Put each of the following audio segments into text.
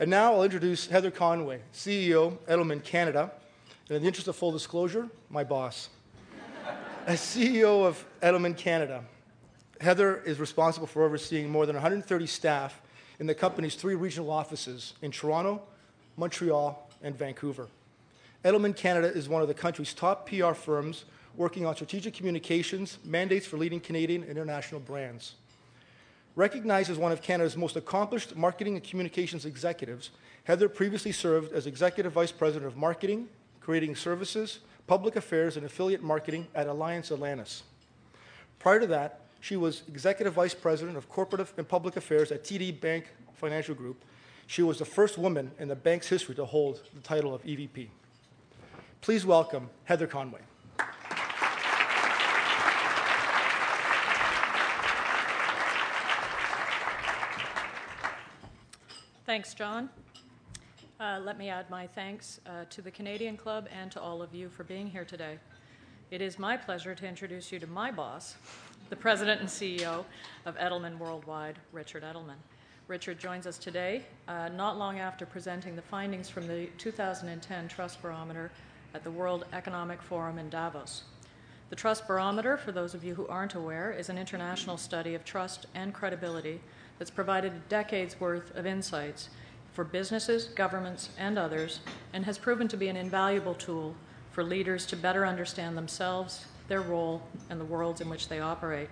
And now I'll introduce Heather Conway, CEO, Edelman Canada, and in the interest of full disclosure, my boss. As CEO of Edelman Canada, Heather is responsible for overseeing more than 130 staff in the company's three regional offices in Toronto, Montreal, and Vancouver. Edelman Canada is one of the country's top PR firms working on strategic communications, mandates for leading Canadian and international brands. Recognized as one of Canada's most accomplished marketing and communications executives, Heather previously served as Executive Vice President of Marketing, Creating Services, Public Affairs, and Affiliate Marketing at Alliance Atlantis. Prior to that, she was Executive Vice President of Corporate and Public Affairs at TD Bank Financial Group. She was the first woman in the bank's history to hold the title of EVP. Please welcome Heather Conway. Thanks, John. Uh, let me add my thanks uh, to the Canadian Club and to all of you for being here today. It is my pleasure to introduce you to my boss, the president and CEO of Edelman Worldwide, Richard Edelman. Richard joins us today, uh, not long after presenting the findings from the 2010 Trust Barometer at the World Economic Forum in Davos. The Trust Barometer, for those of you who aren't aware, is an international study of trust and credibility that's provided a decade's worth of insights for businesses, governments, and others, and has proven to be an invaluable tool for leaders to better understand themselves, their role, and the worlds in which they operate.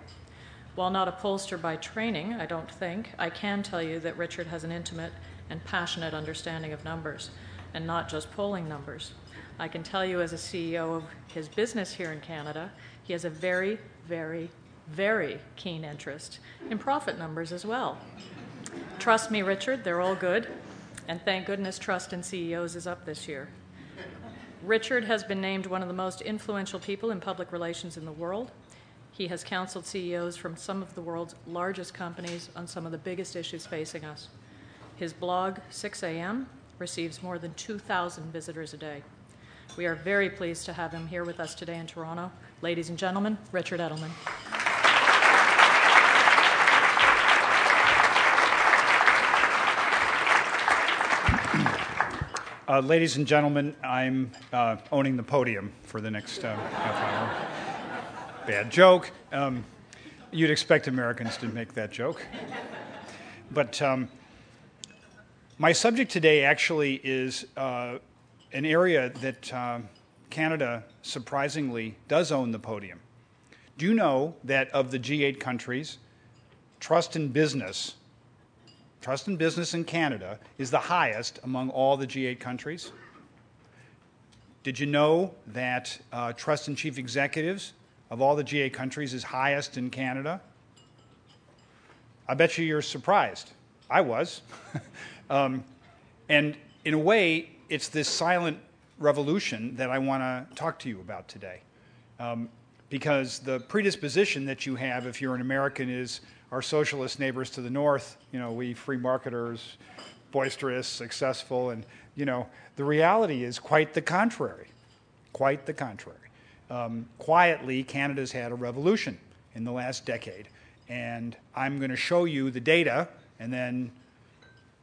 While not a pollster by training, I don't think, I can tell you that Richard has an intimate and passionate understanding of numbers, and not just polling numbers. I can tell you, as a CEO of his business here in Canada, he has a very, very, very keen interest in profit numbers as well. Trust me, Richard, they're all good, and thank goodness Trust in CEOs is up this year. Richard has been named one of the most influential people in public relations in the world. He has counseled CEOs from some of the world's largest companies on some of the biggest issues facing us. His blog, 6 a.m., receives more than 2,000 visitors a day. We are very pleased to have him here with us today in Toronto. Ladies and gentlemen, Richard Edelman. Uh, ladies and gentlemen, I'm uh, owning the podium for the next uh, half hour bad joke. Um, you'd expect Americans to make that joke. But um, my subject today actually is uh, an area that uh, Canada surprisingly does own the podium. Do you know that of the G8 countries, trust in business, trust in business in Canada is the highest among all the G8 countries? Did you know that uh, trust in chief executives of all the G8 countries is highest in Canada. I bet you you're surprised. I was. um, and in a way, it's this silent revolution that I want to talk to you about today. Um, because the predisposition that you have if you're an American is our socialist neighbors to the north, you know, we free marketers, boisterous, successful, and, you know, the reality is quite the contrary. Quite the contrary um, quietly, Canada's had a revolution in the last decade. And I'm going to show you the data, and then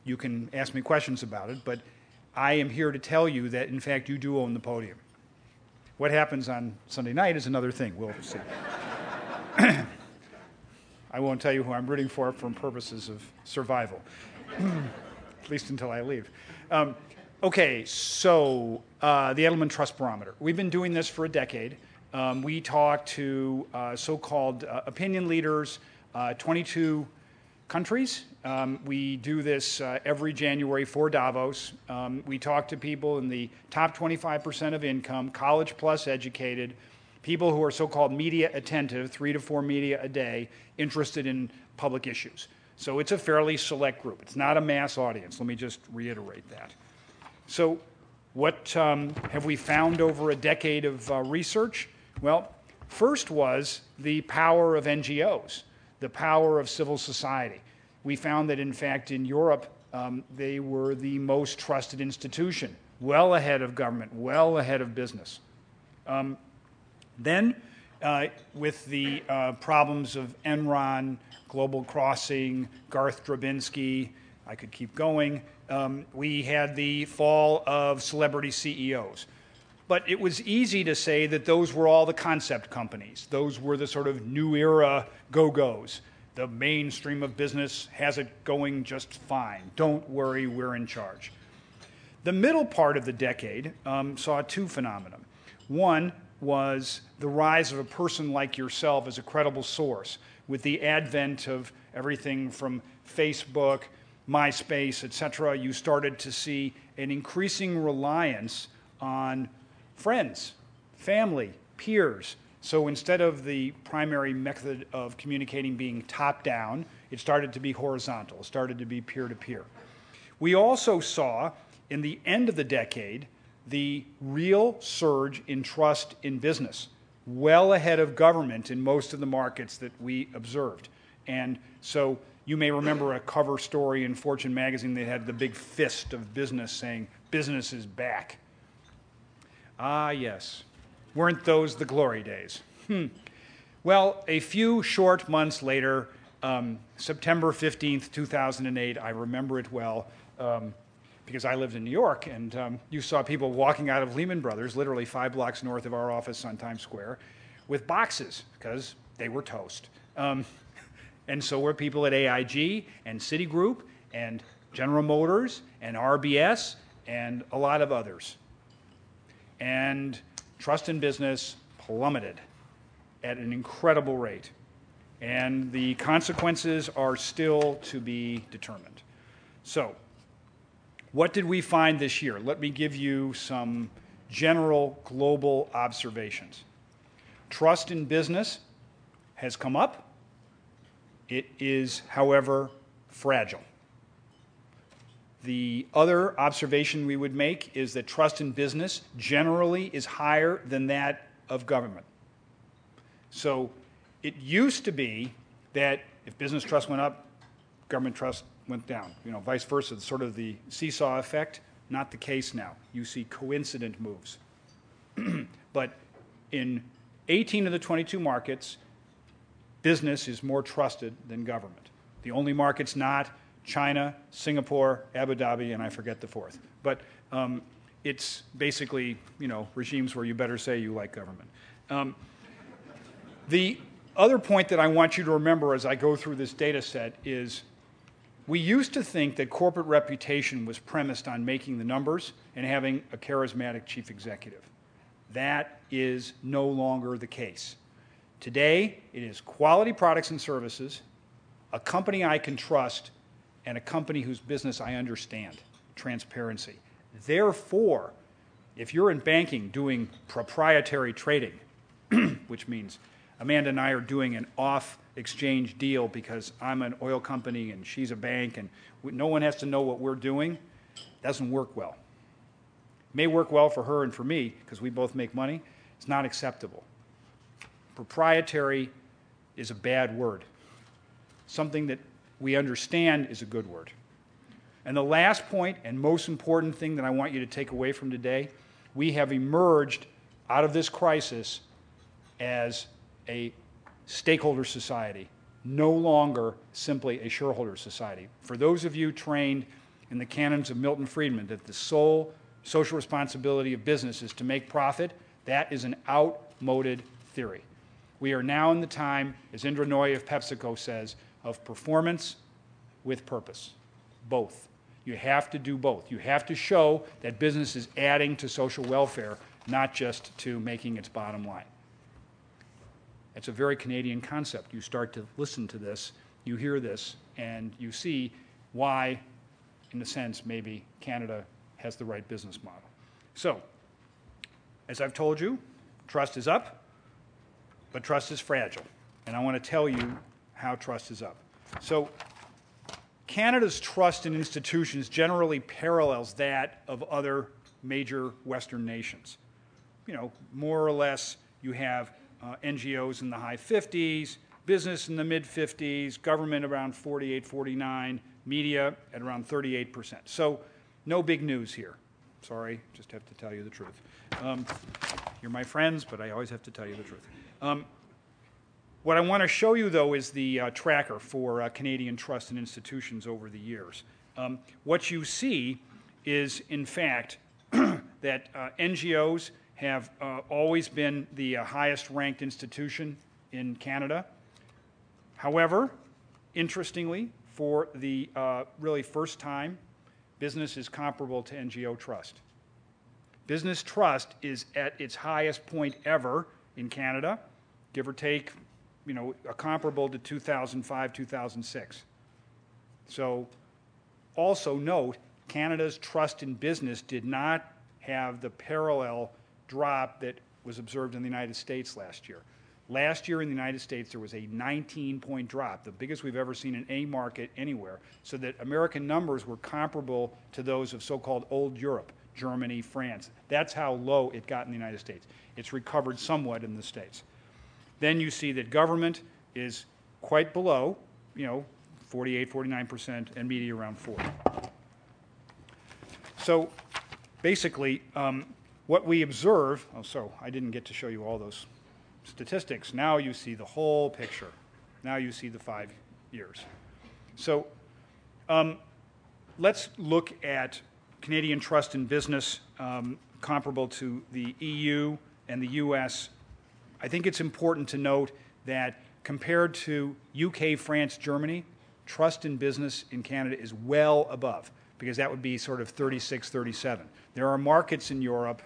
you can ask me questions about it. But I am here to tell you that, in fact, you do own the podium. What happens on Sunday night is another thing. We'll see. I won't tell you who I'm rooting for for purposes of survival, at least until I leave. Um, Okay, so uh, the Edelman Trust Barometer. We've been doing this for a decade. Um, we talk to uh, so called uh, opinion leaders, uh, 22 countries. Um, we do this uh, every January for Davos. Um, we talk to people in the top 25% of income, college plus educated, people who are so called media attentive, three to four media a day, interested in public issues. So it's a fairly select group. It's not a mass audience. Let me just reiterate that. So, what um, have we found over a decade of uh, research? Well, first was the power of NGOs, the power of civil society. We found that, in fact, in Europe, um, they were the most trusted institution, well ahead of government, well ahead of business. Um, then, uh, with the uh, problems of Enron, Global Crossing, Garth Drabinsky, I could keep going. Um, we had the fall of celebrity CEOs. But it was easy to say that those were all the concept companies. Those were the sort of new era go go's. The mainstream of business has it going just fine. Don't worry, we're in charge. The middle part of the decade um, saw two phenomena. One was the rise of a person like yourself as a credible source, with the advent of everything from Facebook, MySpace, etc. You started to see an increasing reliance on friends, family, peers. So instead of the primary method of communicating being top down, it started to be horizontal, it started to be peer to peer. We also saw in the end of the decade the real surge in trust in business, well ahead of government in most of the markets that we observed. And so you may remember a cover story in Fortune magazine that had the big fist of business saying, Business is back. Ah, yes. Weren't those the glory days? Hmm. Well, a few short months later, um, September 15th, 2008, I remember it well um, because I lived in New York, and um, you saw people walking out of Lehman Brothers, literally five blocks north of our office on Times Square, with boxes because they were toast. Um, and so were people at AIG and Citigroup and General Motors and RBS and a lot of others and trust in business plummeted at an incredible rate. And the consequences are still to be determined. So, what did we find this year? Let me give you some general global observations. Trust in business has come up. It is, however, fragile. The other observation we would make is that trust in business generally is higher than that of government. So it used to be that if business trust went up, government trust went down. You know, vice versa, sort of the seesaw effect. Not the case now. You see coincident moves. but in 18 of the 22 markets, business is more trusted than government. The only markets not China, Singapore, Abu Dhabi, and I forget the fourth. But um, it's basically, you know, regimes where you better say you like government. Um, the other point that I want you to remember as I go through this data set is we used to think that corporate reputation was premised on making the numbers and having a charismatic chief executive. That is no longer the case. Today, it is quality products and services, a company I can trust, and a company whose business I understand, transparency. Therefore, if you're in banking doing proprietary trading, which means Amanda and I are doing an off exchange deal because I'm an oil company and she's a bank and no one has to know what we're doing, doesn't work well. It may work well for her and for me because we both make money. It's not acceptable. Proprietary is a bad word. Something that we understand is a good word. And the last point and most important thing that I want you to take away from today we have emerged out of this crisis as a stakeholder society, no longer simply a shareholder society. For those of you trained in the canons of Milton Friedman that the sole social responsibility of business is to make profit, that is an outmoded theory. We are now in the time, as Indra Nooyi of PepsiCo says, of performance with purpose. Both. You have to do both. You have to show that business is adding to social welfare, not just to making its bottom line. It's a very Canadian concept. You start to listen to this, you hear this, and you see why, in a sense, maybe Canada has the right business model. So, as I've told you, trust is up, but trust is fragile. And I want to tell you how trust is up. So, Canada's trust in institutions generally parallels that of other major Western nations. You know, more or less, you have uh, NGOs in the high 50s, business in the mid 50s, government around 48, 49, media at around 38%. So, no big news here. Sorry, just have to tell you the truth. Um, you're my friends, but I always have to tell you the truth. Um, what I want to show you, though, is the uh, tracker for uh, Canadian trust and institutions over the years. Um, what you see is, in fact, that uh, NGOs have uh, always been the uh, highest ranked institution in Canada. However, interestingly, for the uh, really first time, business is comparable to NGO trust. Business trust is at its highest point ever in Canada, give or take, you know, a comparable to 2005, 2006. So, also note, Canada's trust in business did not have the parallel drop that was observed in the United States last year. Last year in the United States, there was a 19 point drop, the biggest we've ever seen in any market anywhere, so that American numbers were comparable to those of so called old Europe. Germany, France. That's how low it got in the United States. It's recovered somewhat in the States. Then you see that government is quite below, you know, 48, 49%, and media around 40. So basically, um, what we observe, oh, so I didn't get to show you all those statistics. Now you see the whole picture. Now you see the five years. So um, let's look at Canadian trust in business um, comparable to the EU and the US, I think it's important to note that compared to UK, France, Germany, trust in business in Canada is well above because that would be sort of 36, 37. There are markets in Europe,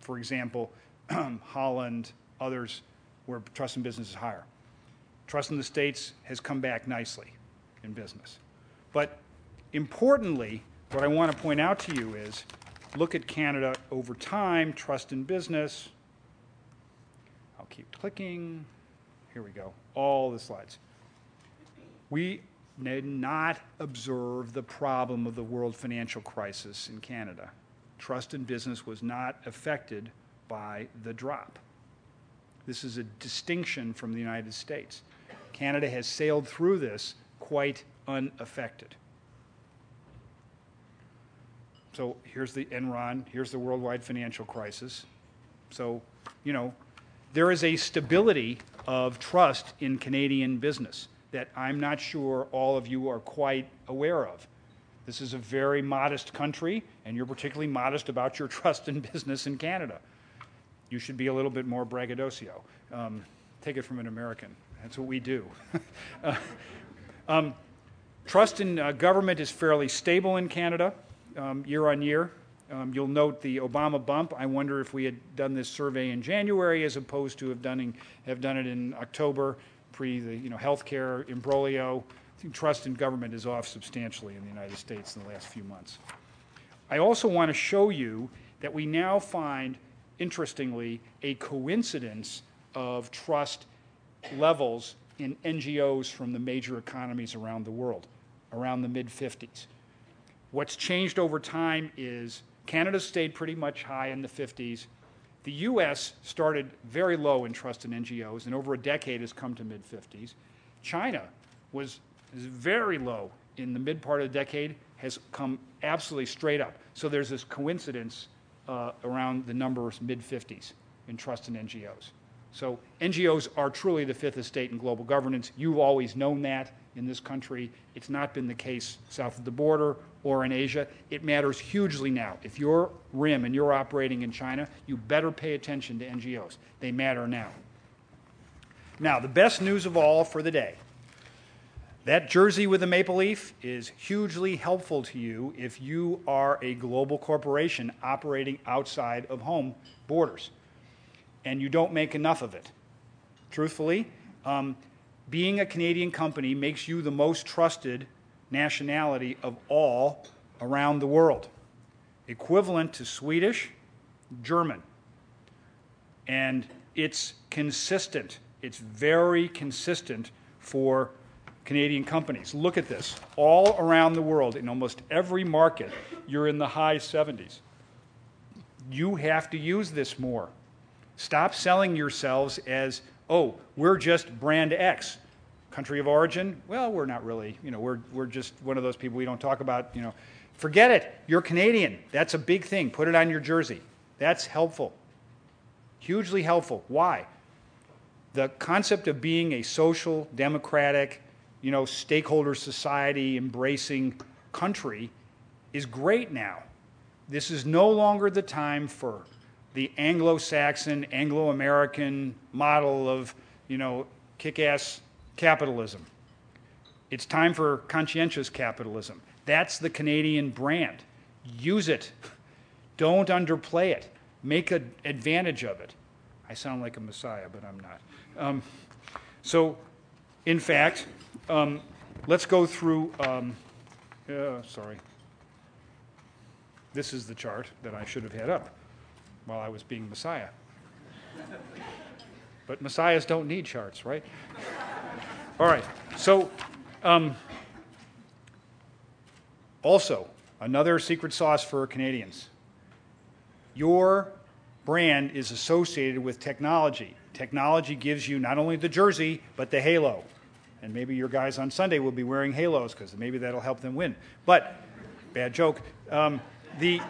for example, Holland, others, where trust in business is higher. Trust in the States has come back nicely in business. But importantly, what I want to point out to you is look at Canada over time, trust in business. I'll keep clicking. Here we go. All the slides. We did not observe the problem of the world financial crisis in Canada. Trust in business was not affected by the drop. This is a distinction from the United States. Canada has sailed through this quite unaffected. So here's the Enron, here's the worldwide financial crisis. So, you know, there is a stability of trust in Canadian business that I'm not sure all of you are quite aware of. This is a very modest country, and you're particularly modest about your trust in business in Canada. You should be a little bit more braggadocio. Um, take it from an American. That's what we do. uh, um, trust in uh, government is fairly stable in Canada um, year on year. Um, you'll note the Obama bump. I wonder if we had done this survey in January as opposed to have done, have done it in October, pre the you know, healthcare imbroglio. Trust in government is off substantially in the United States in the last few months. I also want to show you that we now find, interestingly, a coincidence of trust levels in NGOs from the major economies around the world, around the mid 50s. What's changed over time is Canada stayed pretty much high in the 50s. The US started very low in trust in NGOs and over a decade has come to mid 50s. China was very low in the mid part of the decade, has come absolutely straight up. So there's this coincidence uh, around the numbers mid 50s in trust in NGOs. So NGOs are truly the fifth estate in global governance. You've always known that in this country. It's not been the case south of the border or in Asia. It matters hugely now. If you're RIM and you're operating in China, you better pay attention to NGOs. They matter now. Now, the best news of all for the day. That jersey with the maple leaf is hugely helpful to you if you are a global corporation operating outside of home borders and you don't make enough of it. Truthfully, um, being a Canadian company makes you the most trusted nationality of all around the world, equivalent to Swedish, German. And it's consistent. It's very consistent for Canadian companies. Look at this. All around the world, in almost every market, you're in the high 70s. You have to use this more. Stop selling yourselves as, oh, we're just brand X. Country of origin? Well, we're not really. You know, we're, we're just one of those people we don't talk about. You know, forget it. You're Canadian. That's a big thing. Put it on your jersey. That's helpful. Hugely helpful. Why? The concept of being a social, democratic, you know, stakeholder society, embracing country is great now. This is no longer the time for the Anglo-Saxon, Anglo-American model of, you know, kick-ass capitalism. It's time for conscientious capitalism. That's the Canadian brand. Use it. Don't underplay it. Make an advantage of it. I sound like a messiah, but I'm not. Um, so, in fact, um, let's go through. Um, uh, sorry. This is the chart that I should have had up while I was being Messiah. but Messiahs don't need charts, right? All right. So, um, also, another secret sauce for Canadians. Your brand is associated with technology. Technology gives you not only the jersey, but the halo. And maybe your guys on Sunday will be wearing halos because maybe that'll help them win. But, bad joke. Um, the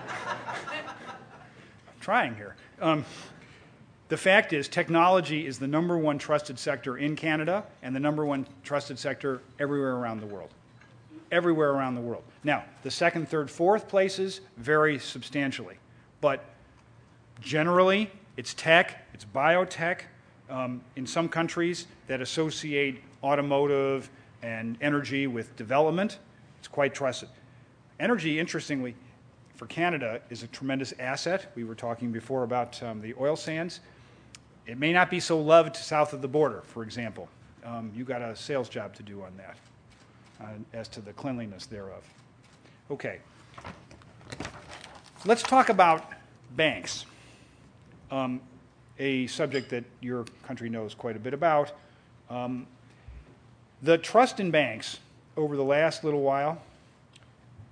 trying here. Um, the fact is, technology is the number one trusted sector in Canada and the number one trusted sector everywhere around the world. Everywhere around the world. Now, the second, third, fourth places vary substantially. But generally, it's tech, it's biotech. Um, in some countries that associate automotive and energy with development, it's quite trusted. Energy, interestingly, for Canada is a tremendous asset. We were talking before about um, the oil sands. It may not be so loved south of the border, for example. Um, you got a sales job to do on that, uh, as to the cleanliness thereof. Okay. Let's talk about banks, um, a subject that your country knows quite a bit about. Um, the trust in banks over the last little while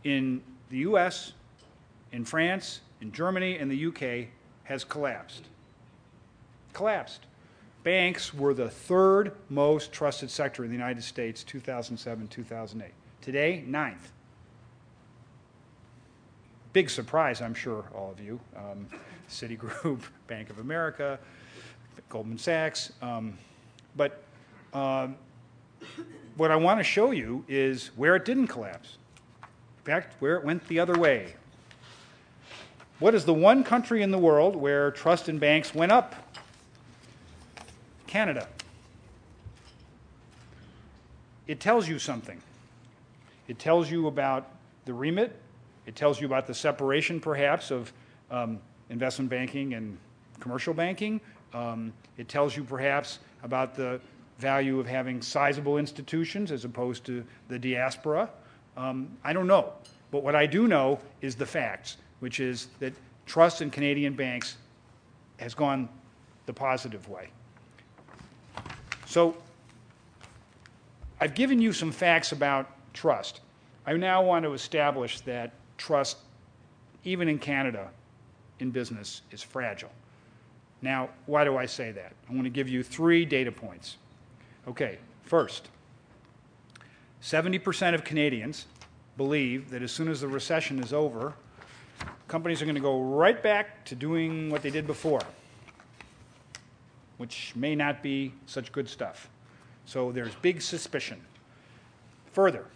in the U.S., in France, in Germany, and the UK has collapsed. Collapsed. Banks were the third most trusted sector in the United States 2007 2008. Today, ninth. Big surprise, I'm sure, all of you. Um, Citigroup, Bank of America, Goldman Sachs. Um, but um, what I want to show you is where it didn't collapse. In fact, where it went the other way. What is the one country in the world where trust in banks went up? Canada. It tells you something. It tells you about the remit. It tells you about the separation, perhaps, of um, investment banking and commercial banking. Um, it tells you, perhaps, about the value of having sizable institutions as opposed to the diaspora. Um, I don't know. But what I do know is the facts which is that trust in Canadian banks has gone the positive way. So I've given you some facts about trust. I now want to establish that trust, even in Canada, in business, is fragile. Now, why do I say that? I want to give you three data points. Okay, first, 70% of Canadians believe that as soon as the recession is over, companies are going to go right back to doing what they did before, which may not be such good stuff. So there's big suspicion. Further,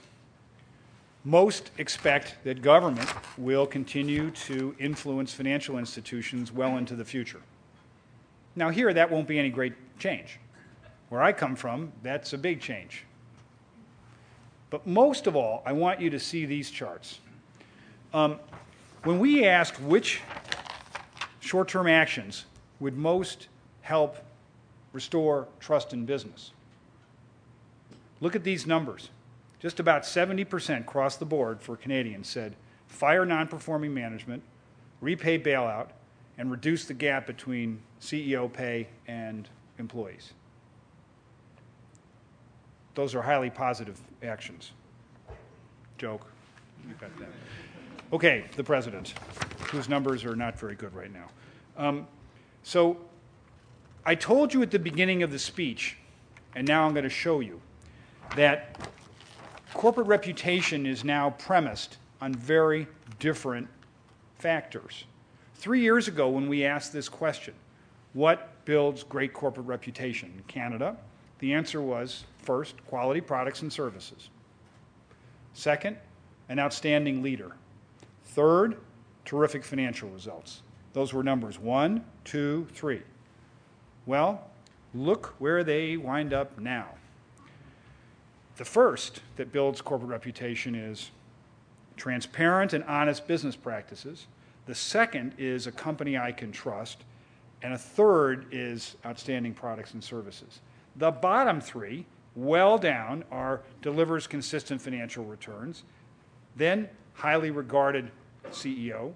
most expect that government will continue to influence financial institutions well into the future. Now, here, that won't be any great change. Where I come from, that's a big change. But most of all, I want you to see these charts. Um, when we asked which short term actions would most help restore trust in business, look at these numbers. Just about 70% across the board for Canadians said fire non performing management, repay bailout, and reduce the gap between CEO pay and employees. Those are highly positive actions. Joke. Got that. Okay, the president, whose numbers are not very good right now. Um, so I told you at the beginning of the speech, and now I'm going to show you, that corporate reputation is now premised on very different factors. Three years ago, when we asked this question, what builds great corporate reputation in Canada? The answer was first, quality products and services. Second, an outstanding leader. Third, terrific financial results. Those were numbers one, two, three. Well, look where they wind up now. The first that builds corporate reputation is transparent and honest business practices. The second is a company I can trust. And a third is outstanding products and services. The bottom three, well down, are delivers consistent financial returns, then highly regarded CEO,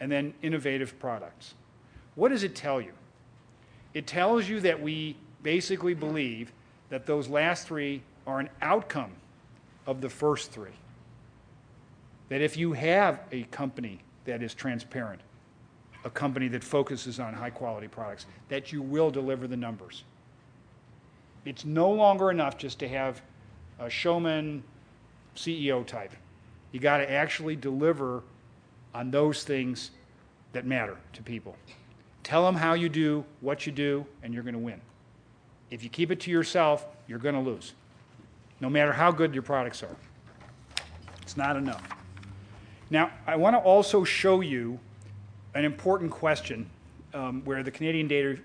and then innovative products. What does it tell you? It tells you that we basically believe that those last three are an outcome of the first three. That if you have a company that is transparent, a company that focuses on high quality products, that you will deliver the numbers. It's no longer enough just to have a showman CEO type. You got to actually deliver on those things that matter to people. Tell them how you do, what you do, and you're going to win. If you keep it to yourself, you're going to lose, no matter how good your products are. It's not enough. Now, I want to also show you an important question um, where the Canadian data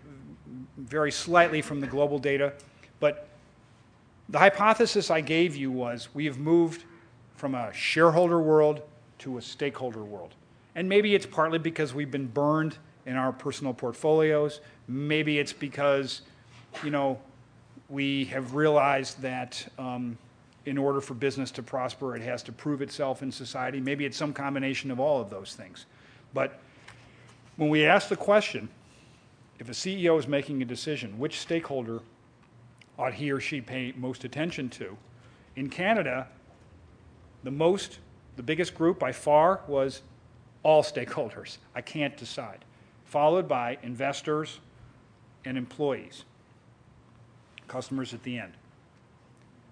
vary slightly from the global data, but the hypothesis I gave you was we have moved from a shareholder world to a stakeholder world. And maybe it's partly because we've been burned in our personal portfolios. Maybe it's because, you know, we have realized that um, in order for business to prosper, it has to prove itself in society. Maybe it's some combination of all of those things. But when we ask the question, if a CEO is making a decision, which stakeholder ought he or she pay most attention to? In Canada, the most, the biggest group by far was all stakeholders. I can't decide. Followed by investors and employees, customers at the end.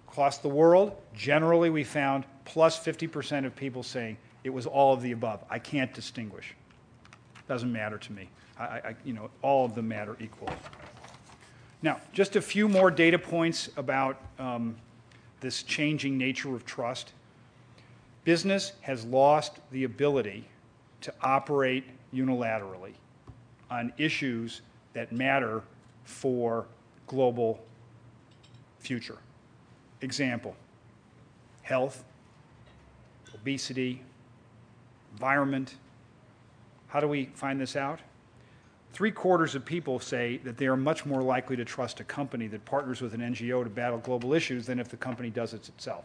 Across the world, generally we found plus 50% of people saying it was all of the above. I can't distinguish. Doesn't matter to me. I, I, you know, all of them matter equally. Now, just a few more data points about um, this changing nature of trust. Business has lost the ability to operate unilaterally on issues that matter for global future. Example health, obesity, environment. How do we find this out? Three quarters of people say that they are much more likely to trust a company that partners with an NGO to battle global issues than if the company does it itself.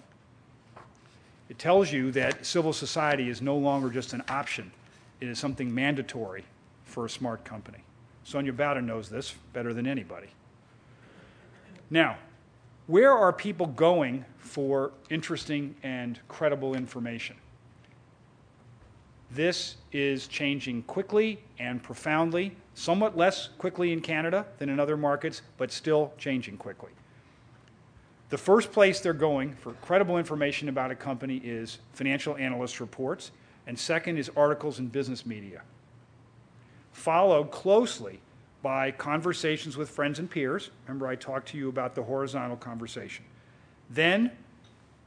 It tells you that civil society is no longer just an option, it is something mandatory for a smart company. Sonia Bowden knows this better than anybody. Now, where are people going for interesting and credible information? This is changing quickly and profoundly, somewhat less quickly in Canada than in other markets, but still changing quickly. The first place they're going for credible information about a company is financial analyst reports, and second is articles in business media. Followed closely by conversations with friends and peers. Remember, I talked to you about the horizontal conversation. Then,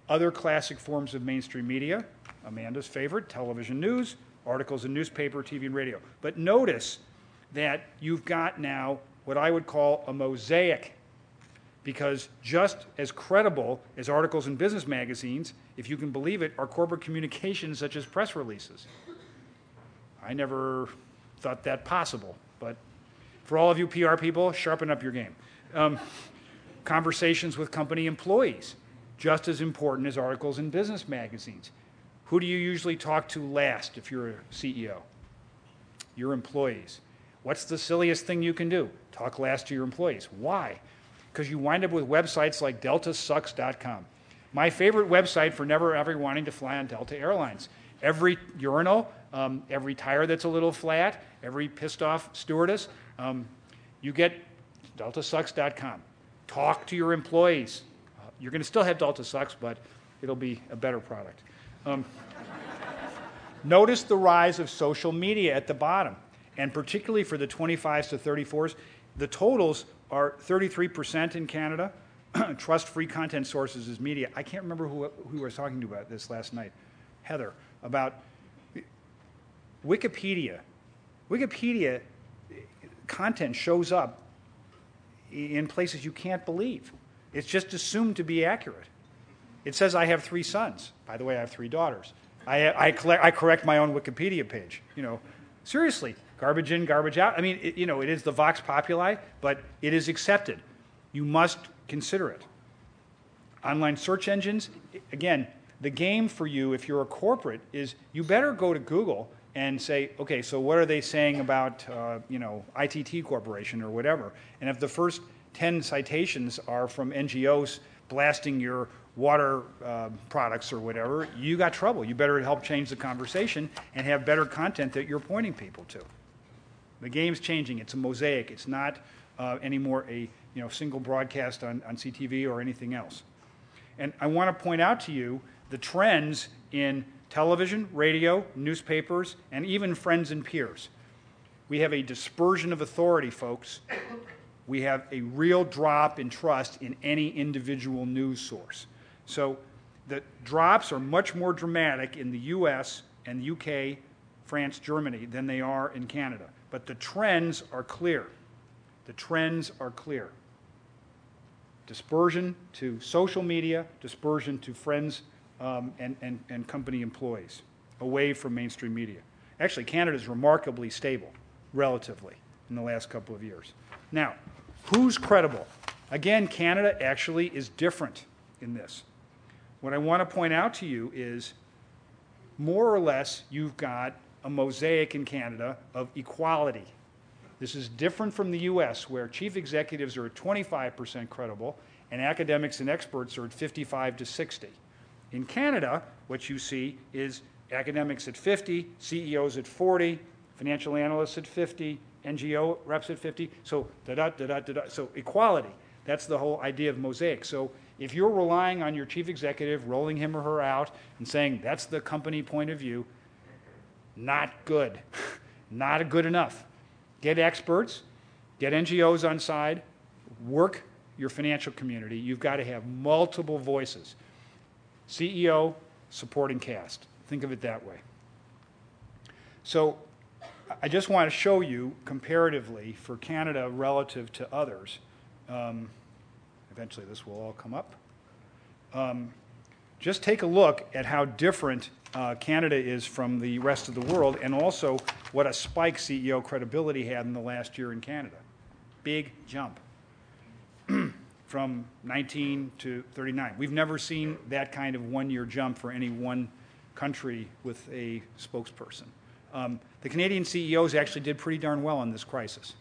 other classic forms of mainstream media, Amanda's favorite, television news, articles in newspaper, TV, and radio. But notice that you've got now what I would call a mosaic, because just as credible as articles in business magazines, if you can believe it, are corporate communications such as press releases. I never thought that possible, but for all of you PR people, sharpen up your game. Um, conversations with company employees, just as important as articles in business magazines. Who do you usually talk to last if you're a CEO? Your employees. What's the silliest thing you can do? Talk last to your employees. Why? Because you wind up with websites like deltasucks.com. My favorite website for never ever wanting to fly on Delta Airlines. Every urinal, um, every tire that's a little flat, every pissed off stewardess, um, you get deltasucks.com. Talk to your employees. Uh, you're going to still have Delta Sucks, but it'll be a better product. Um, notice the rise of social media at the bottom, and particularly for the 25s to 34s, the totals are 33% in Canada. Trust free content sources is media. I can't remember who, who I was talking to about this last night. Heather about Wikipedia. Wikipedia content shows up in places you can't believe. It's just assumed to be accurate. It says I have three sons. By the way, I have three daughters. I, I, collect, I correct my own Wikipedia page. You know, seriously, garbage in, garbage out. I mean, it, you know, it is the vox populi, but it is accepted. You must consider it. Online search engines, again, the game for you, if you're a corporate, is you better go to Google and say, okay, so what are they saying about, uh, you know, ITT Corporation or whatever? And if the first 10 citations are from NGOs blasting your water uh, products or whatever, you got trouble. You better help change the conversation and have better content that you're pointing people to. The game's changing. It's a mosaic. It's not uh, anymore a you know, single broadcast on, on CTV or anything else. And I want to point out to you the trends in television, radio, newspapers, and even friends and peers. We have a dispersion of authority, folks. We have a real drop in trust in any individual news source. So the drops are much more dramatic in the US and the UK, France, Germany than they are in Canada. But the trends are clear. The trends are clear. Dispersion to social media, dispersion to friends um, and, and, and company employees, away from mainstream media. Actually, Canada is remarkably stable, relatively, in the last couple of years. Now, who's credible? Again, Canada actually is different in this. What I want to point out to you is more or less you've got a mosaic in Canada of equality. This is different from the US, where chief executives are at 25% credible and academics and experts are at 55 to 60. In Canada, what you see is academics at 50, CEOs at 40, financial analysts at 50, NGO reps at 50. So da da da da da. So equality. That's the whole idea of mosaic. So if you're relying on your chief executive rolling him or her out and saying that's the company point of view, not good. not good enough. Get experts, get NGOs on side, work your financial community. You've got to have multiple voices. CEO, supporting cast. Think of it that way. So I just want to show you comparatively for Canada relative to others. Um, eventually, this will all come up. Um, just take a look at how different uh, Canada is from the rest of the world, and also what a spike CEO credibility had in the last year in Canada. Big jump. from 19 to 39. We've never seen that kind of one year jump for any one country with a spokesperson. Um, the Canadian CEOs actually did pretty darn well in this crisis,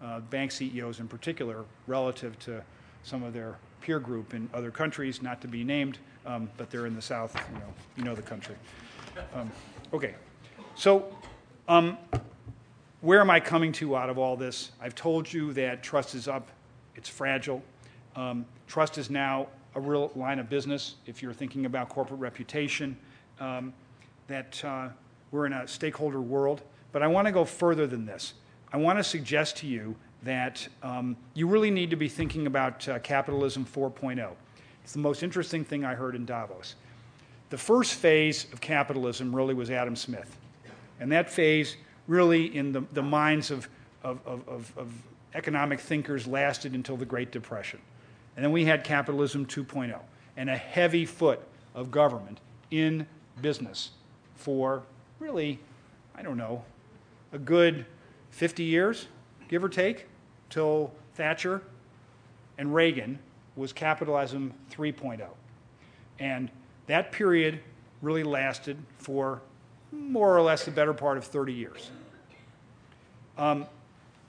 uh, bank CEOs in particular, relative to some of their peer group in other countries, not to be named, um, but they're in the South, you know, you know the country. Um, okay, so um, where am I coming to out of all this? I've told you that trust is up, it's fragile, um, trust is now a real line of business if you're thinking about corporate reputation, um, that uh, we're in a stakeholder world. But I want to go further than this. I want to suggest to you that um, you really need to be thinking about uh, capitalism 4.0. It's the most interesting thing I heard in Davos. The first phase of capitalism really was Adam Smith. And that phase, really, in the, the minds of, of, of, of economic thinkers, lasted until the Great Depression. And then we had capitalism 2.0 and a heavy foot of government in business for really, I don't know, a good 50 years, give or take, till Thatcher and Reagan was capitalism 3.0. And that period really lasted for more or less the better part of 30 years. Um,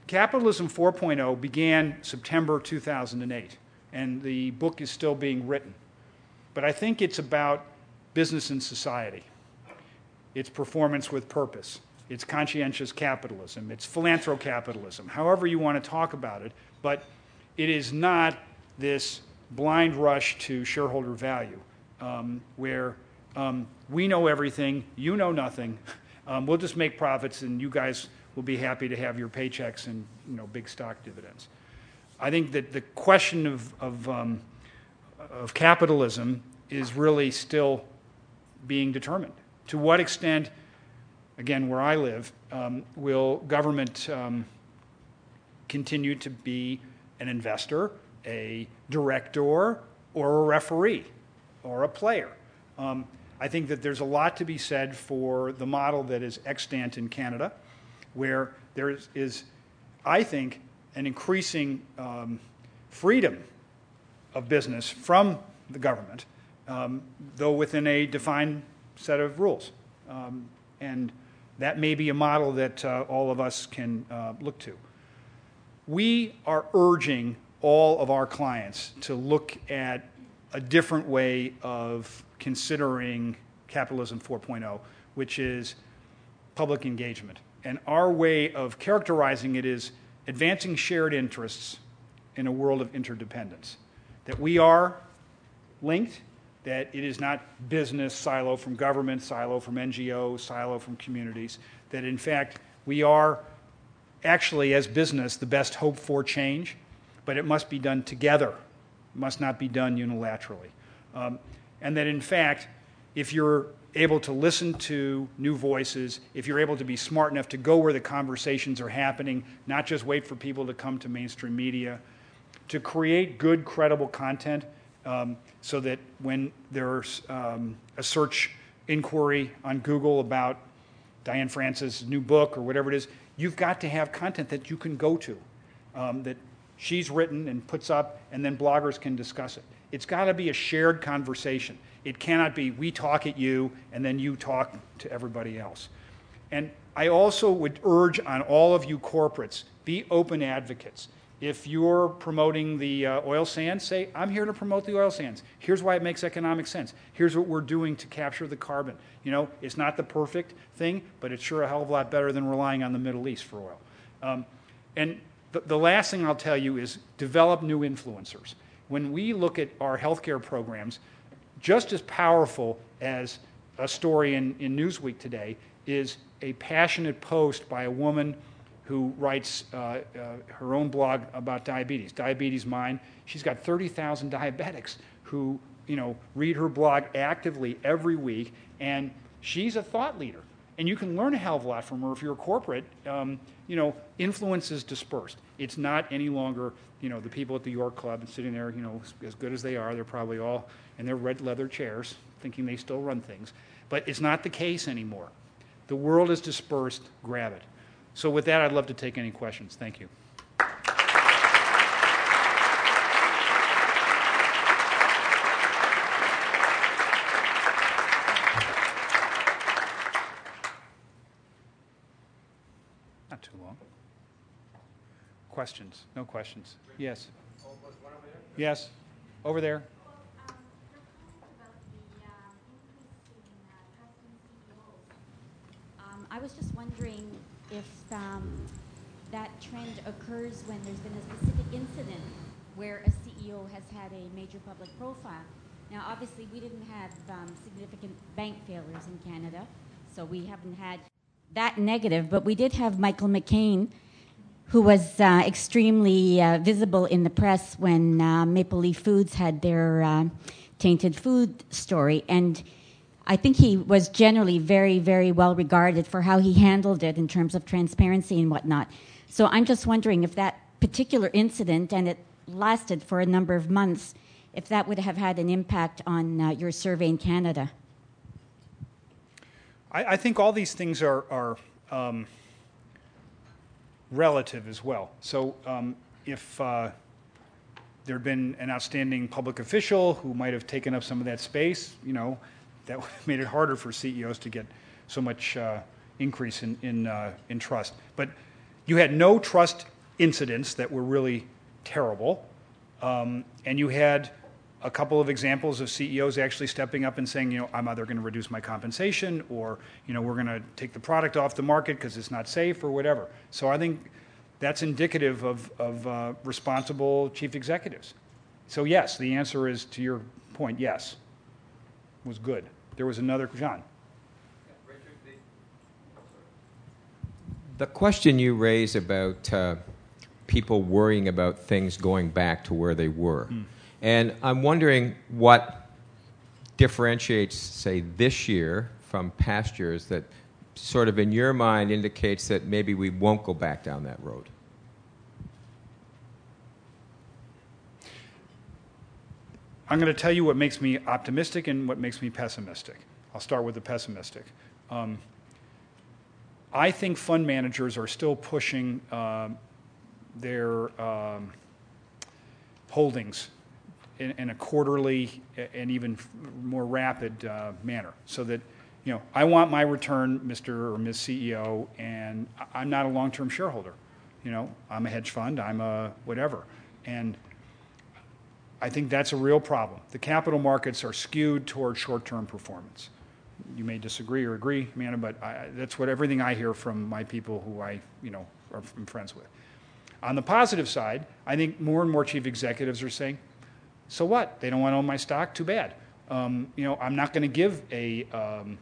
capitalism 4.0 began September 2008 and the book is still being written. But I think it's about business and society. It's performance with purpose. It's conscientious capitalism. It's philanthrocapitalism, however you want to talk about it. But it is not this blind rush to shareholder value um, where um, we know everything, you know nothing. Um, we'll just make profits, and you guys will be happy to have your paychecks and you know big stock dividends. I think that the question of, of, um, of capitalism is really still being determined. to what extent, again, where I live, um, will government um, continue to be an investor, a director, or a referee, or a player? Um, I think that there's a lot to be said for the model that is extant in Canada, where there is, is I think, an increasing um, freedom of business from the government, um, though within a defined set of rules. Um, and that may be a model that uh, all of us can uh, look to. We are urging all of our clients to look at a different way of considering capitalism 4.0, which is public engagement. And our way of characterizing it is advancing shared interests in a world of interdependence. That we are linked, that it is not business silo from government, silo from NGOs, silo from communities, that in fact we are actually, as business, the best hope for change, but it must be done together, it must not be done unilaterally. Um, and that in fact, if you're able to listen to new voices, if you're able to be smart enough to go where the conversations are happening, not just wait for people to come to mainstream media, to create good, credible content um, so that when there's um, a search inquiry on Google about Diane Francis' new book or whatever it is, you've got to have content that you can go to, um, that she's written and puts up, and then bloggers can discuss it. It's got to be a shared conversation. It cannot be we talk at you and then you talk to everybody else. And I also would urge on all of you corporates be open advocates. If you're promoting the uh, oil sands, say, I'm here to promote the oil sands. Here's why it makes economic sense. Here's what we're doing to capture the carbon. You know, it's not the perfect thing, but it's sure a hell of a lot better than relying on the Middle East for oil. Um, and the, the last thing I'll tell you is develop new influencers. When we look at our healthcare programs, just as powerful as a story in, in Newsweek today is a passionate post by a woman who writes uh, uh, her own blog about diabetes, DiabetesMine. She's got 30,000 diabetics who, you know, read her blog actively every week, and she's a thought leader. And you can learn a hell of a lot from her if you're a corporate. Um, you know, influence is dispersed. It's not any longer, you know, the people at the York Club and sitting there, you know, as good as they are, they're probably all in their red leather chairs thinking they still run things. But it's not the case anymore. The world is dispersed, grab it. So, with that, I'd love to take any questions. Thank you. Not too long. Questions? No questions. Yes. Yes. Over there. I was just wondering if um, that trend occurs when there's been a specific incident where a CEO has had a major public profile. Now, obviously, we didn't have um, significant bank failures in Canada, so we haven't had that negative, but we did have Michael McCain, who was uh, extremely uh, visible in the press when uh, Maple Leaf Foods had their uh, tainted food story. And I think he was generally very, very well regarded for how he handled it in terms of transparency and whatnot. So I'm just wondering if that particular incident, and it lasted for a number of months, if that would have had an impact on uh, your survey in Canada. I, I, think all these things are, are um, relative as well. So um, if uh, there had been an outstanding public official who might have taken up some of that space, you know, that made it harder for CEOs to get so much uh, increase in, in, uh, in trust. But you had no trust incidents that were really terrible, um, and you had a couple of examples of CEOs actually stepping up and saying, you know, I'm either going to reduce my compensation or, you know, we're going to take the product off the market because it's not safe or whatever. So I think that's indicative of, of uh, responsible chief executives. So yes, the answer is to your point, yes was good. There was another, John. The question you raise about uh, people worrying about things going back to where they were. Mm. And I'm wondering what differentiates, say, this year from past years that sort of in your mind indicates that maybe we won't go back down that road? I'm going to tell you what makes me optimistic and what makes me pessimistic. I'll start with the pessimistic. Um, I think fund managers are still pushing uh, their um, holdings in, in, a quarterly and even more rapid uh, manner so that you know, I want my return, Mr. or Ms. CEO, and I'm not a long-term shareholder. You know, I'm a hedge fund, I'm a whatever. And I think that's a real problem. The capital markets are skewed toward short-term performance. You may disagree or agree, Amanda, but I, that's what everything I hear from my people who I, you know, are friends with. On the positive side, I think more and more chief executives are saying, "So what? They don't want to own my stock? Too bad. Um, you know, I'm not going to give a um,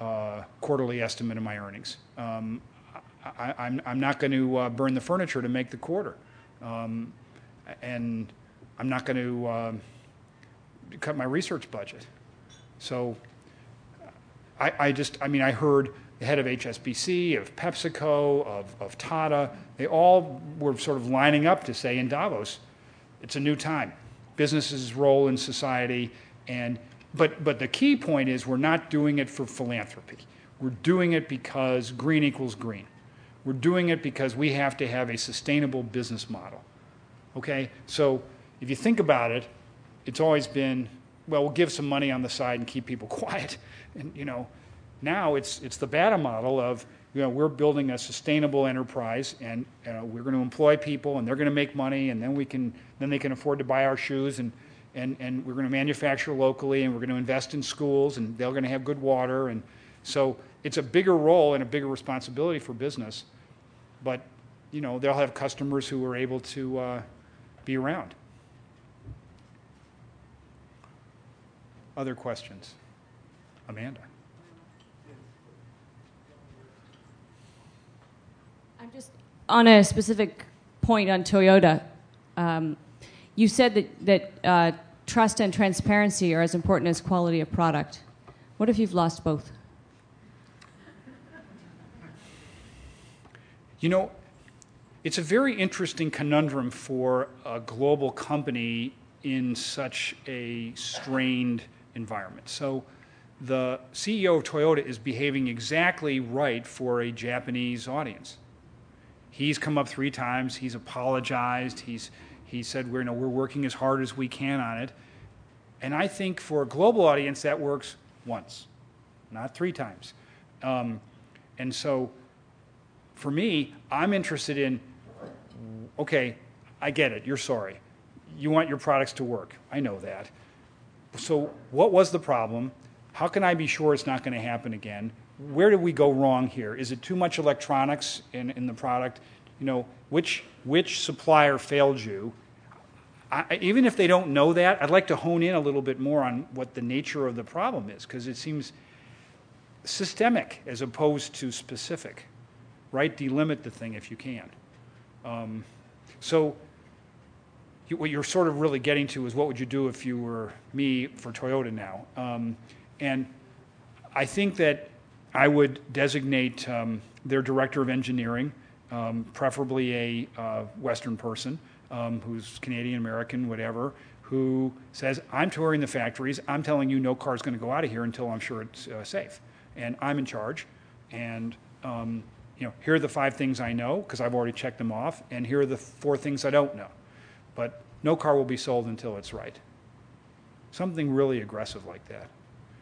uh, quarterly estimate of my earnings. Um, I, am not going to uh, burn the furniture to make the quarter. Um, and I'm not going to uh, cut my research budget. So I, I, just, I mean, I heard the head of HSBC, of PepsiCo, of, of Tata, they all were sort of lining up to say in Davos, it's a new time. Businesses' role in society, and but, but the key point is we're not doing it for philanthropy. We're doing it because green equals green. We're doing it because we have to have a sustainable business model. Okay? So if you think about it, it's always been, well, we'll give some money on the side and keep people quiet. And, you know, now it's, it's the BATA model of, you know, we're building a sustainable enterprise and uh, we're going to employ people and they're going to make money and then we can, then they can afford to buy our shoes and and, and we're going to manufacture locally and we're going to invest in schools and they're going to have good water. And so it's a bigger role and a bigger responsibility for business. But, you know, they'll have customers who are able to uh, be around. Other questions? Amanda. I'm just on a specific point on Toyota. Um, you said that, that uh, trust and transparency are as important as quality of product. What if you've lost both? You know, it's a very interesting conundrum for a global company in such a strained environment. So, the CEO of Toyota is behaving exactly right for a Japanese audience. He's come up three times, he's apologized, he's he said, we're, you know, we're working as hard as we can on it. And I think for a global audience, that works once, not three times. Um, and so for me, I'm interested in okay, I get it, you're sorry. You want your products to work. I know that. So, what was the problem? How can I be sure it's not going to happen again? Where did we go wrong here? Is it too much electronics in, in the product? You know, which, which supplier failed you? I, even if they don't know that, I'd like to hone in a little bit more on what the nature of the problem is because it seems systemic as opposed to specific, right? Delimit the thing if you can. Um, so, you, what you're sort of really getting to is what would you do if you were me for Toyota now? Um, and I think that I would designate um, their director of engineering, um, preferably a uh, Western person um, who's Canadian American, whatever, who says, I'm touring the factories. I'm telling you no car is going to go out of here until I'm sure it's uh, safe. And I'm in charge. And, um, you know, here are the five things I know because I've already checked them off. And here are the four things I don't know. But no car will be sold until it's right. Something really aggressive like that.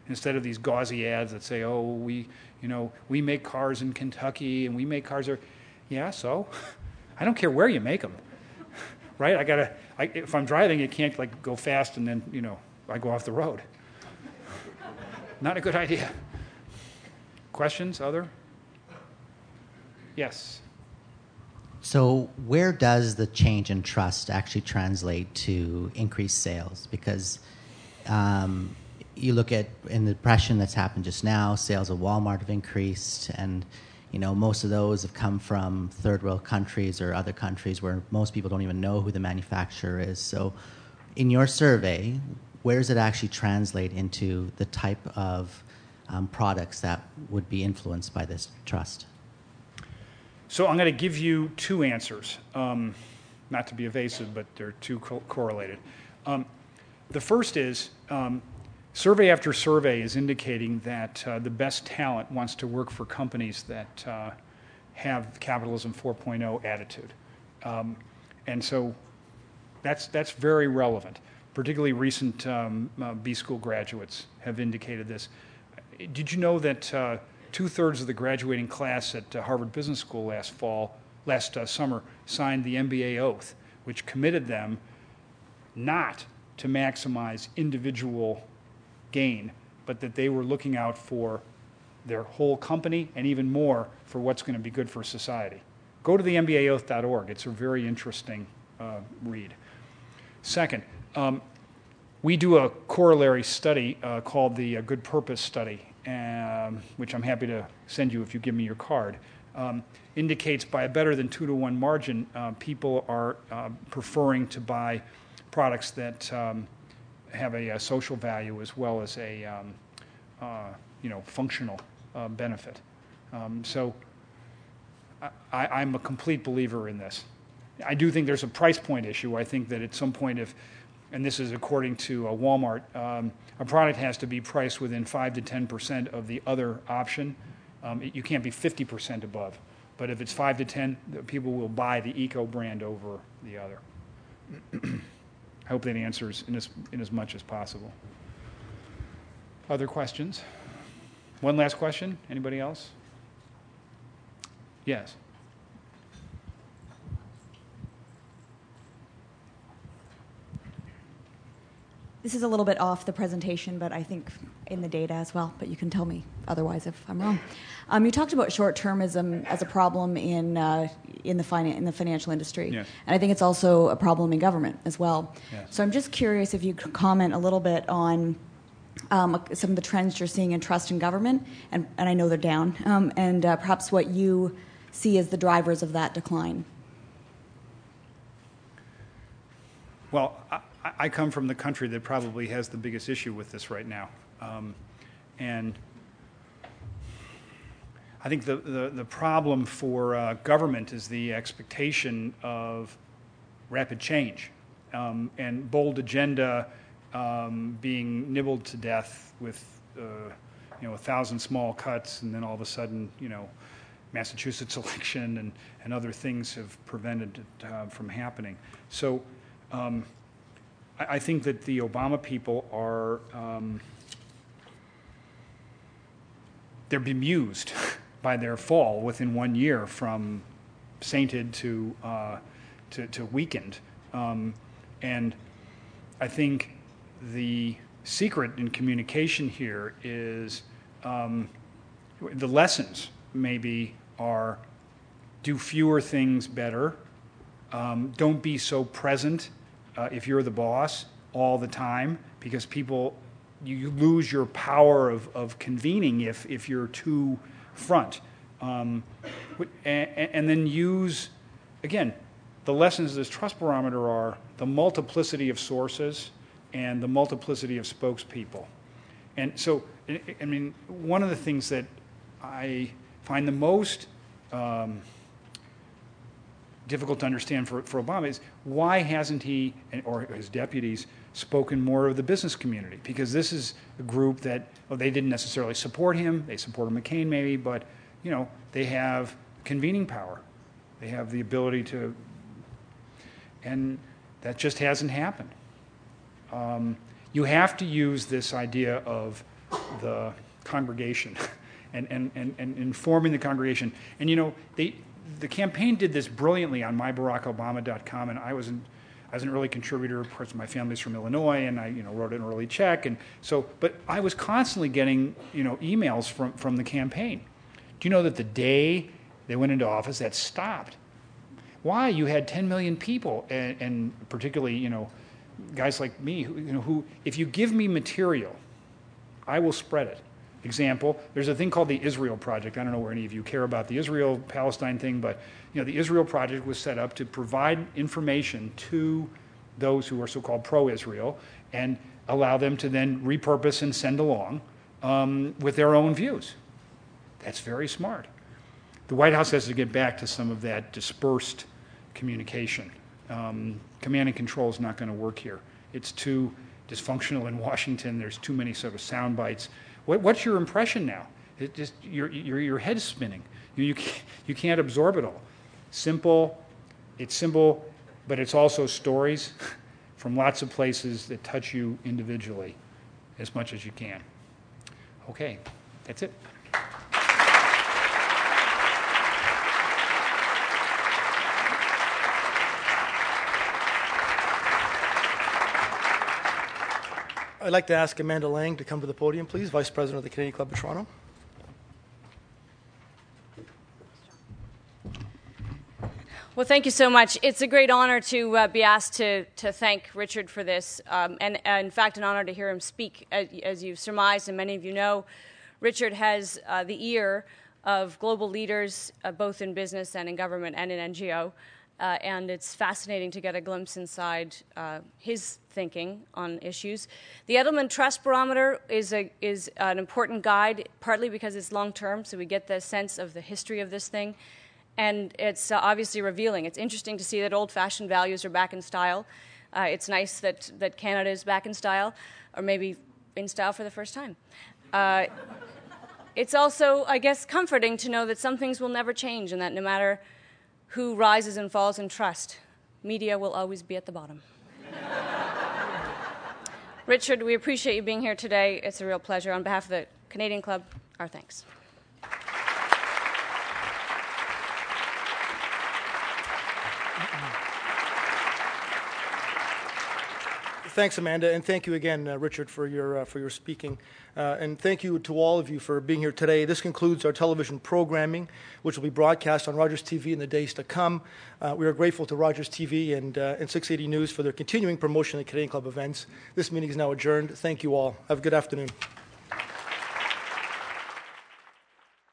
Instead of these gauzy ads that say, oh, we, you know, we make cars in Kentucky and we make cars there. Yeah, so? I don't care where you make them right? I gotta, I, if I'm driving, it can't like go fast and then, you know, I go off the road. Not a good idea. Questions, other? Yes. So, where does the change in trust actually translate to increased sales? Because um, you look at in the depression that's happened just now, sales of Walmart have increased, and you know, most of those have come from third world countries or other countries where most people don't even know who the manufacturer is. So, in your survey, where does it actually translate into the type of um, products that would be influenced by this trust? So I'm going to give you two answers. Um, not to be evasive, but they're two co- correlated. Um, the first is um, survey after survey is indicating that uh, the best talent wants to work for companies that uh, have capitalism 4.0 attitude. Um, and so that's, that's very relevant. Particularly recent um, uh, B school graduates have indicated this. Did you know that uh, two thirds of the graduating class at uh, Harvard Business School last fall, last uh, summer, signed the MBA oath, which committed them not to maximize individual gain, but that they were looking out for their whole company and even more for what's going to be good for society. Go to the MBAoath.org. It's a very interesting uh, read. Second, um, we do a corollary study uh, called the uh, Good Purpose Study, um, which I'm happy to send you if you give me your card. Um, indicates by a better than two to one margin, uh, people are uh, preferring to buy products that um, have a, a, social value as well as a um, uh, you know functional uh, benefit. Um, so I, I'm a complete believer in this. I do think there's a price point issue. I think that at some point, if and this is according to uh, Walmart, um, a product has to be priced within 5 to 10 percent of the other option. Um, it, you can't be 50 percent above. But if it's 5 to 10, people will buy the eco brand over the other. I hope that answers in as, in as much as possible. Other questions? One last question. Anybody else? Yes. This is a little bit off the presentation, but I think in the data as well, but you can tell me otherwise if I'm wrong. Um, you talked about short-termism as a problem in, uh, in, the, finan- in the financial industry. Yes. And I think it's also a problem in government as well. Yes. So I'm just curious if you could comment a little bit on um, some of the trends you're seeing in trust in government, and, and I know they're down, um, and uh, perhaps what you see as the drivers of that decline. Well, I, I come from the country that probably has the biggest issue with this right now. Um, and I think the, the, the problem for uh, government is the expectation of rapid change um, and bold agenda um, being nibbled to death with uh, you know a thousand small cuts, and then all of a sudden you know Massachusetts election and, and other things have prevented it uh, from happening. So um, I, I, think that the Obama people are um, they're bemused by their fall within one year from sainted to uh, to, to, weakened, um, and I think the secret in communication here is um, the lessons maybe are do fewer things better. Um, don't be so present uh, if you're the boss all the time because people you lose your power of, of convening if, if you're too front. Um, and, and then use, again, the lessons of this trust barometer are the multiplicity of sources and the multiplicity of spokespeople. And so, I mean, one of the things that I find the most um, difficult to understand for, for Obama is why hasn't he or his deputies spoken more of the business community? Because this is a group that well, they didn't necessarily support him. They supported McCain maybe, but you know they have convening power. They have the ability to, and that just hasn't happened. Um, you have to use this idea of the congregation and, and, and, and informing the congregation. And you know, they, the campaign did this brilliantly on mybarackobama.com, and I was an, I was an early contributor. Of course, my family's from Illinois, and I you know wrote an early check, and so. But I was constantly getting you know emails from from the campaign. Do you know that the day they went into office, that stopped? Why? You had 10 million people, and, and particularly you know guys like me, who, you know, who if you give me material, I will spread it example. There's a thing called the Israel Project. I don't know where any of you care about the Israel Palestine thing, but you know, the Israel Project was set up to provide information to those who are so-called pro-Israel and allow them to then repurpose and send along um, with their own views. That's very smart. The White House has to get back to some of that dispersed communication. Um, command and control is not going to work here. It's too dysfunctional in Washington. There's too many sort of sound bites. What, what's your impression now? It just your, your, your head's spinning. You, you, can't, you can't absorb it all. Simple, it's simple, but it's also stories from lots of places that touch you individually as much as you can. Okay, that's it. I'd like to ask Amanda Lang to come to the podium, please, Vice President of the Canadian Club of Toronto. Well, thank you so much. It's a great honor to uh, be asked to, to thank Richard for this, um, and, uh, in fact, an honor to hear him speak. As, as, you've surmised, and many of you know, Richard has uh, the ear of global leaders, uh, both in business and in government and in NGO. Uh, and it's fascinating to get a glimpse inside uh, his thinking on issues. The Edelman Trust Barometer is, a, is an important guide, partly because it's long term, so we get the sense of the history of this thing and it's uh, obviously revealing. It's interesting to see that old fashioned values are back in style. Uh, it's nice that, that Canada is back in style, or maybe in style for the first time. Uh, it's also, I guess, comforting to know that some things will never change and that no matter who rises and falls in trust, media will always be at the bottom. Richard, we appreciate you being here today. It's a real pleasure. On behalf of the Canadian Club, our thanks. Thanks, Amanda, and thank you again, uh, Richard, for your uh, for your speaking, uh, and thank you to all of you for being here today. This concludes our television programming, which will be broadcast on Rogers TV in the days to come. Uh, we are grateful to Rogers TV and uh, and 680 News for their continuing promotion of the Canadian Club events. This meeting is now adjourned. Thank you all. Have a good afternoon.